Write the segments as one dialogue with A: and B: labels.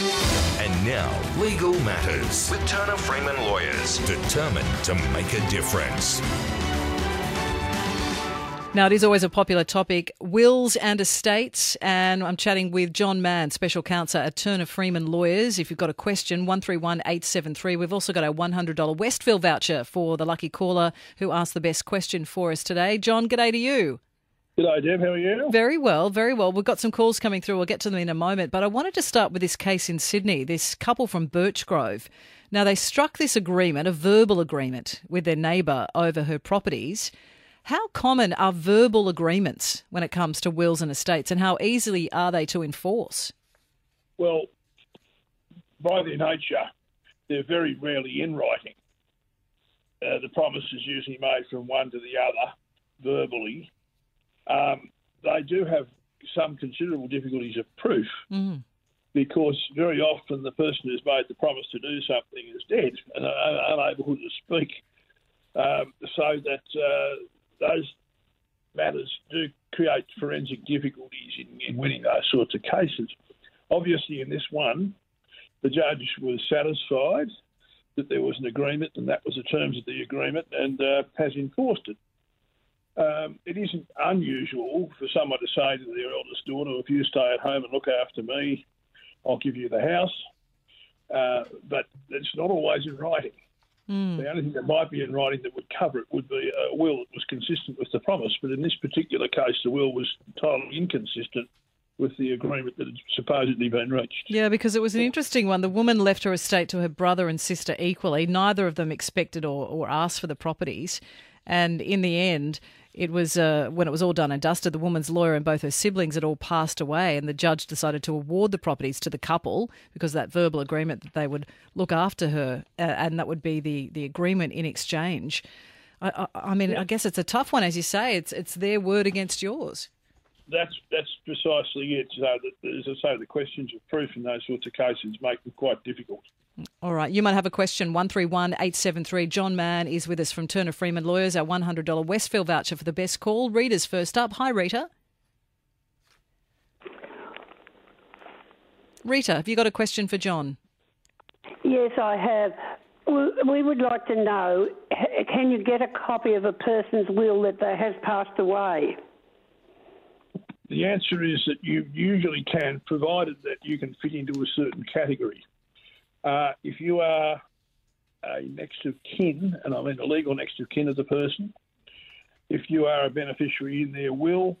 A: And now, Legal Matters with Turner Freeman Lawyers, determined to make a difference.
B: Now, it is always a popular topic wills and estates. And I'm chatting with John Mann, Special Counsel at Turner Freeman Lawyers. If you've got a question, 131 873. We've also got a $100 Westfield voucher for the lucky caller who asked the best question for us today. John, g'day to you.
C: G'day, Deb. How are you?
B: Very well, very well. We've got some calls coming through. We'll get to them in a moment. But I wanted to start with this case in Sydney, this couple from Birchgrove. Now, they struck this agreement, a verbal agreement, with their neighbour over her properties. How common are verbal agreements when it comes to wills and estates, and how easily are they to enforce?
C: Well, by their nature, they're very rarely in writing. Uh, the promise is usually made from one to the other verbally. Um, they do have some considerable difficulties of proof
B: Mm.
C: because very often the person who's made the promise to do something is dead and unable to speak. Um, so that uh, those matters do create forensic difficulties in, in winning those sorts of cases. Obviously, in this one, the judge was satisfied that there was an agreement and that was the terms of the agreement and uh, has enforced it. Um, it isn't unusual for someone to say to their eldest daughter, if you stay at home and look after me, I'll give you the house. Uh, but it's not always in writing. The only thing that might be in writing that would cover it would be a will that was consistent with the promise. But in this particular case, the will was totally inconsistent with the agreement that had supposedly been reached.
B: Yeah, because it was an interesting one. The woman left her estate to her brother and sister equally. Neither of them expected or, or asked for the properties. And in the end, it was uh, when it was all done and dusted, the woman's lawyer and both her siblings had all passed away, and the judge decided to award the properties to the couple because that verbal agreement that they would look after her, uh, and that would be the, the agreement in exchange. I, I, I mean, I guess it's a tough one, as you say. It's it's their word against yours.
C: That's that's precisely it. So that, as I say, the questions of proof in those sorts of cases make them quite difficult.
B: All right, you might have a question. One three one eight seven three. John Mann is with us from Turner Freeman Lawyers. Our one hundred dollar Westfield voucher for the best call. Rita's first up. Hi, Rita. Rita, have you got a question for John?
D: Yes, I have. We we would like to know can you get a copy of a person's will that they has passed away?
C: The answer is that you usually can, provided that you can fit into a certain category. Uh, if you are a next of kin, and I mean a legal next of kin of the person, if you are a beneficiary in their will,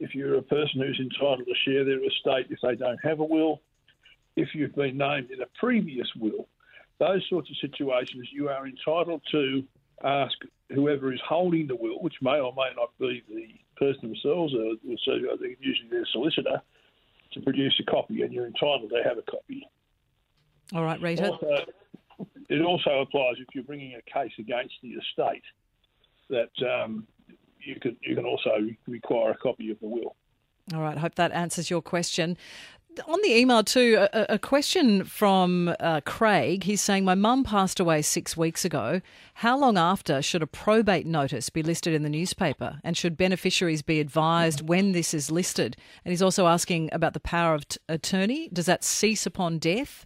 C: if you're a person who's entitled to share their estate if they don't have a will, if you've been named in a previous will, those sorts of situations, you are entitled to ask whoever is holding the will, which may or may not be the person themselves, or so usually their solicitor, to produce a copy, and you're entitled to have a copy.
B: All right, Rita.
C: Also, it also applies if you're bringing a case against the estate that um, you can you can also require a copy of the will.
B: All right, hope that answers your question. On the email, too, a, a question from uh, Craig. He's saying, My mum passed away six weeks ago. How long after should a probate notice be listed in the newspaper? And should beneficiaries be advised when this is listed? And he's also asking about the power of t- attorney. Does that cease upon death?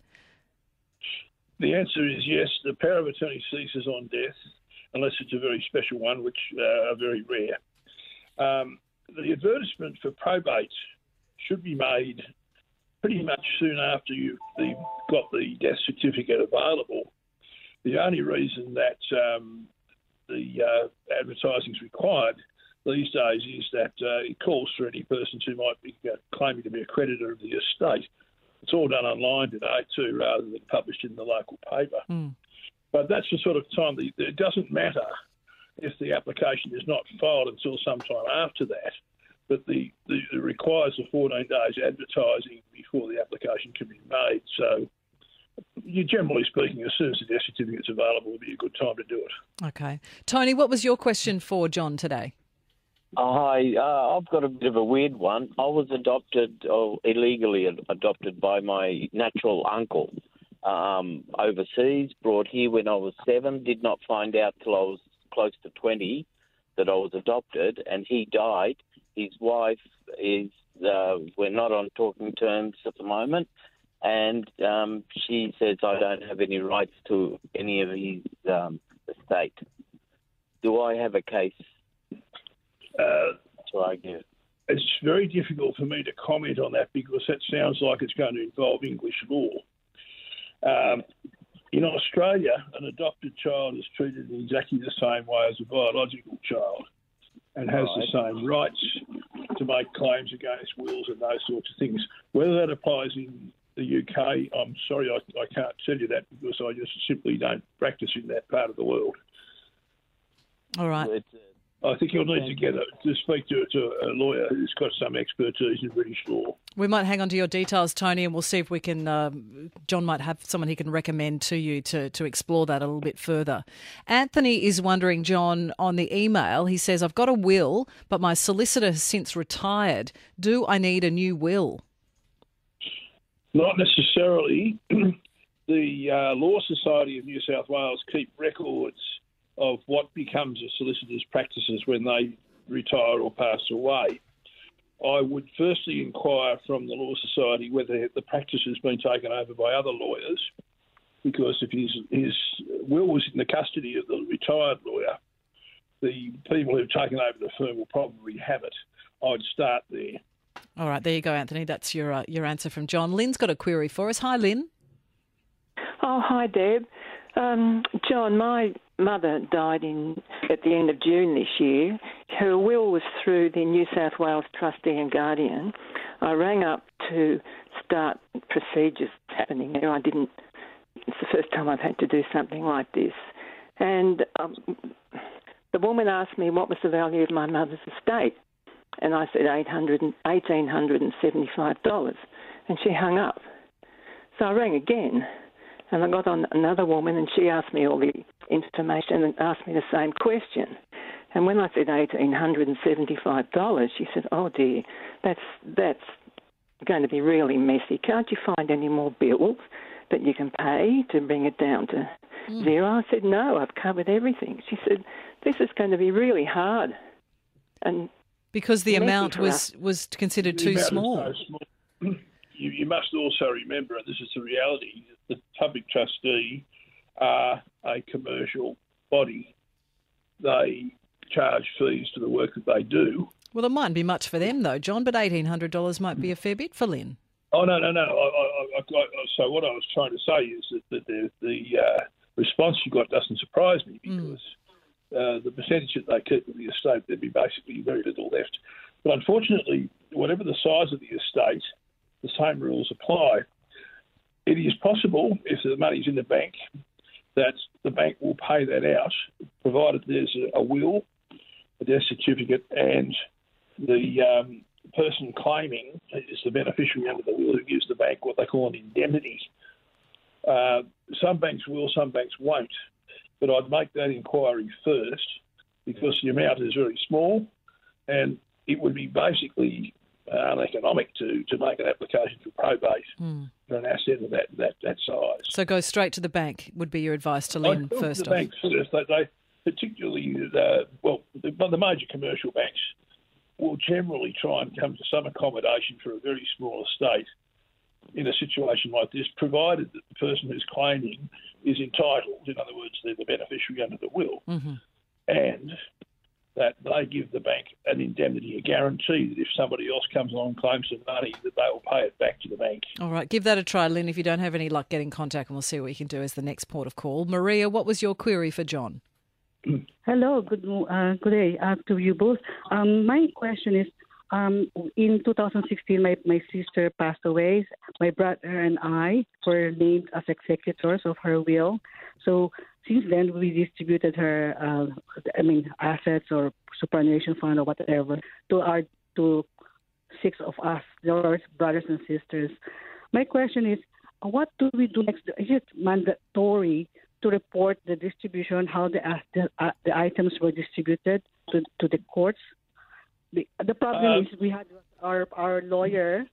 C: The answer is yes. The power of attorney ceases on death, unless it's a very special one, which uh, are very rare. Um, the advertisement for probate should be made pretty much soon after you've got the death certificate available. The only reason that um, the uh, advertising is required these days is that uh, it calls for any persons who might be uh, claiming to be a creditor of the estate. It's all done online today too, rather than published in the local paper. Hmm. But that's the sort of time that it doesn't matter if the application is not filed until sometime after that. But the, the it requires the 14 days advertising before the application can be made. So, you generally speaking, as soon as the death certificate's available, would be a good time to do it.
B: Okay. Tony, what was your question for John today?
E: Oh, hi, uh, I've got a bit of a weird one. I was adopted, or illegally ad- adopted by my natural uncle um, overseas, brought here when I was seven, did not find out till I was close to 20 that I was adopted, and he died. His wife is, uh, we're not on talking terms at the moment, and um, she says I don't have any rights to any of his um, estate. Do I have a case
C: Uh,
E: to argue?
C: it's very difficult for me to comment on that because that sounds like it's going to involve English law. Um, in Australia, an adopted child is treated in exactly the same way as a biological child and has the same rights to make claims against wills and those sorts of things. Whether that applies in the UK, I'm sorry, I, I can't tell you that because I just simply don't practice in that part of the world.
B: All right.
E: It's, uh,
C: I think you'll need to get a, to speak to, to a lawyer who's got some expertise in British law.
B: We might hang on to your details, Tony, and we'll see if we can. Um, John might have someone he can recommend to you to, to explore that a little bit further. Anthony is wondering, John, on the email, he says, I've got a will, but my solicitor has since retired. Do I need a new will?
C: Not necessarily. the uh, Law Society of New South Wales keep records of what becomes a solicitor's practices when they retire or pass away. I would firstly inquire from the Law Society whether the practice has been taken over by other lawyers, because if his, his will was in the custody of the retired lawyer, the people who've taken over the firm will probably have it. I'd start there.
B: All right, there you go, Anthony. That's your uh, your answer from John. Lynn's got a query for us. Hi, Lynn.
F: Oh, hi, Deb. Um, John, my mother died in at the end of June this year. Her will was through the New South Wales trustee and guardian. I rang up to start procedures happening there. I didn't. It's the first time I've had to do something like this, and um, the woman asked me what was the value of my mother's estate, and I said eight hundred and eighteen hundred and seventy-five dollars, and she hung up. So I rang again and I got on another woman, and she asked me all the information and asked me the same question. And when I said eighteen hundred and seventy-five dollars, she said, "Oh dear, that's that's going to be really messy. Can't you find any more bills that you can pay to bring it down to mm. zero?" I said, "No, I've covered everything." She said, "This is going to be really hard." And
B: Because the amount was, was considered too small.
C: so small. You, you must also remember, and this is the reality, the public trustee are a commercial body. They charge fees for the work that they do.
B: Well, it mightn't be much for them, though, John, but $1,800 might be a fair bit for Lynn.
C: Oh no, no, no. I, I, I, so what I was trying to say is that, that the, the uh, response you got doesn't surprise me because uh, the percentage that they keep of the estate, there'd be basically very little left. But unfortunately, whatever the size of the estate, the same rules apply. It is possible, if the money's in the bank, that the bank will pay that out, provided there's a, will, a death certificate, and the um, person claiming is the beneficiary under the will who gives the bank what they call an indemnity. Uh, some banks will, some banks won't, but I'd make that inquiry first because the amount is very small, and it would be basically uh, uneconomic to, to make an application for probate for an that, that, that size.
B: So go straight to the bank would be your advice to Lynn first
C: to the banks first. They, they particularly, uh, well, the, the major commercial banks will generally try and come to some accommodation for a very small estate in a situation like this, provided that the person who's claiming is entitled. In other words, they're the beneficiary under the will, and that they give the bank an indemnity, a guarantee that if somebody else comes along and claims some money, that they will pay it back to the bank.
B: All right, give that a try, Lynn. If you don't have any luck, get in contact and we'll see what we can do as the next port of call. Maria, what was your query for John?
G: Hello, good uh, good day uh, to you both. Um, my question is, um, in 2016, my, my sister passed away. My brother and I were named as executors of her will. So since then, we distributed her, uh, I mean, assets or superannuation fund or whatever to our to six of us, brothers and sisters. My question is, what do we do next? Is it mandatory to report the distribution, how the uh, the, uh, the items were distributed to, to the courts? The, the problem
C: Uh,
G: is we had our our lawyer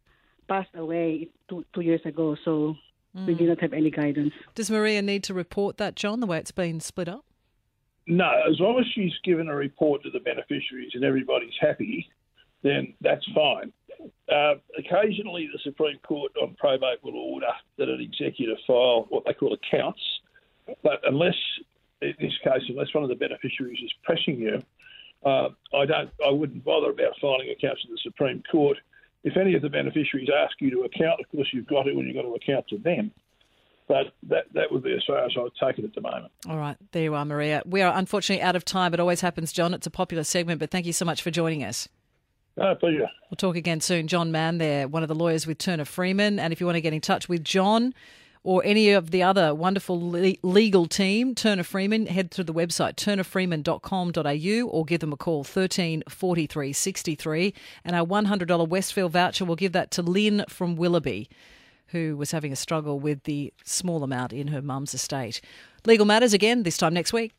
G: passed away two two years ago, so we do not have any guidance.
B: Does Maria need to report that, John, the way it's been split up?
C: No, as long as she's given a report to the beneficiaries and everybody's happy, then that's fine. uh, occasionally the Supreme Court on probate will order that an executor file what they call accounts, but unless in this case, unless one of the beneficiaries is pressing you, uh, I don't, I wouldn't bother about filing accounts to the Supreme Court. If any of the beneficiaries ask you to account, of course you've got to, and you've got to account to them. But that that would be as far as I would take it at the moment.
B: All right, there you are, Maria. We are unfortunately out of time. It always happens, John. It's a popular segment, but thank you so much for joining us.
C: No, pleasure.
B: We'll talk again soon. John Mann there, one of the lawyers with Turner Freeman. And if you want to get in touch with John or any of the other wonderful le- legal team, Turner Freeman, head to the website turnerfreeman.com.au or give them a call 13 43 63. And our $100 Westfield voucher, we'll give that to Lynn from Willoughby who was having a struggle with the small amount in her mum's estate. Legal Matters again, this time next week.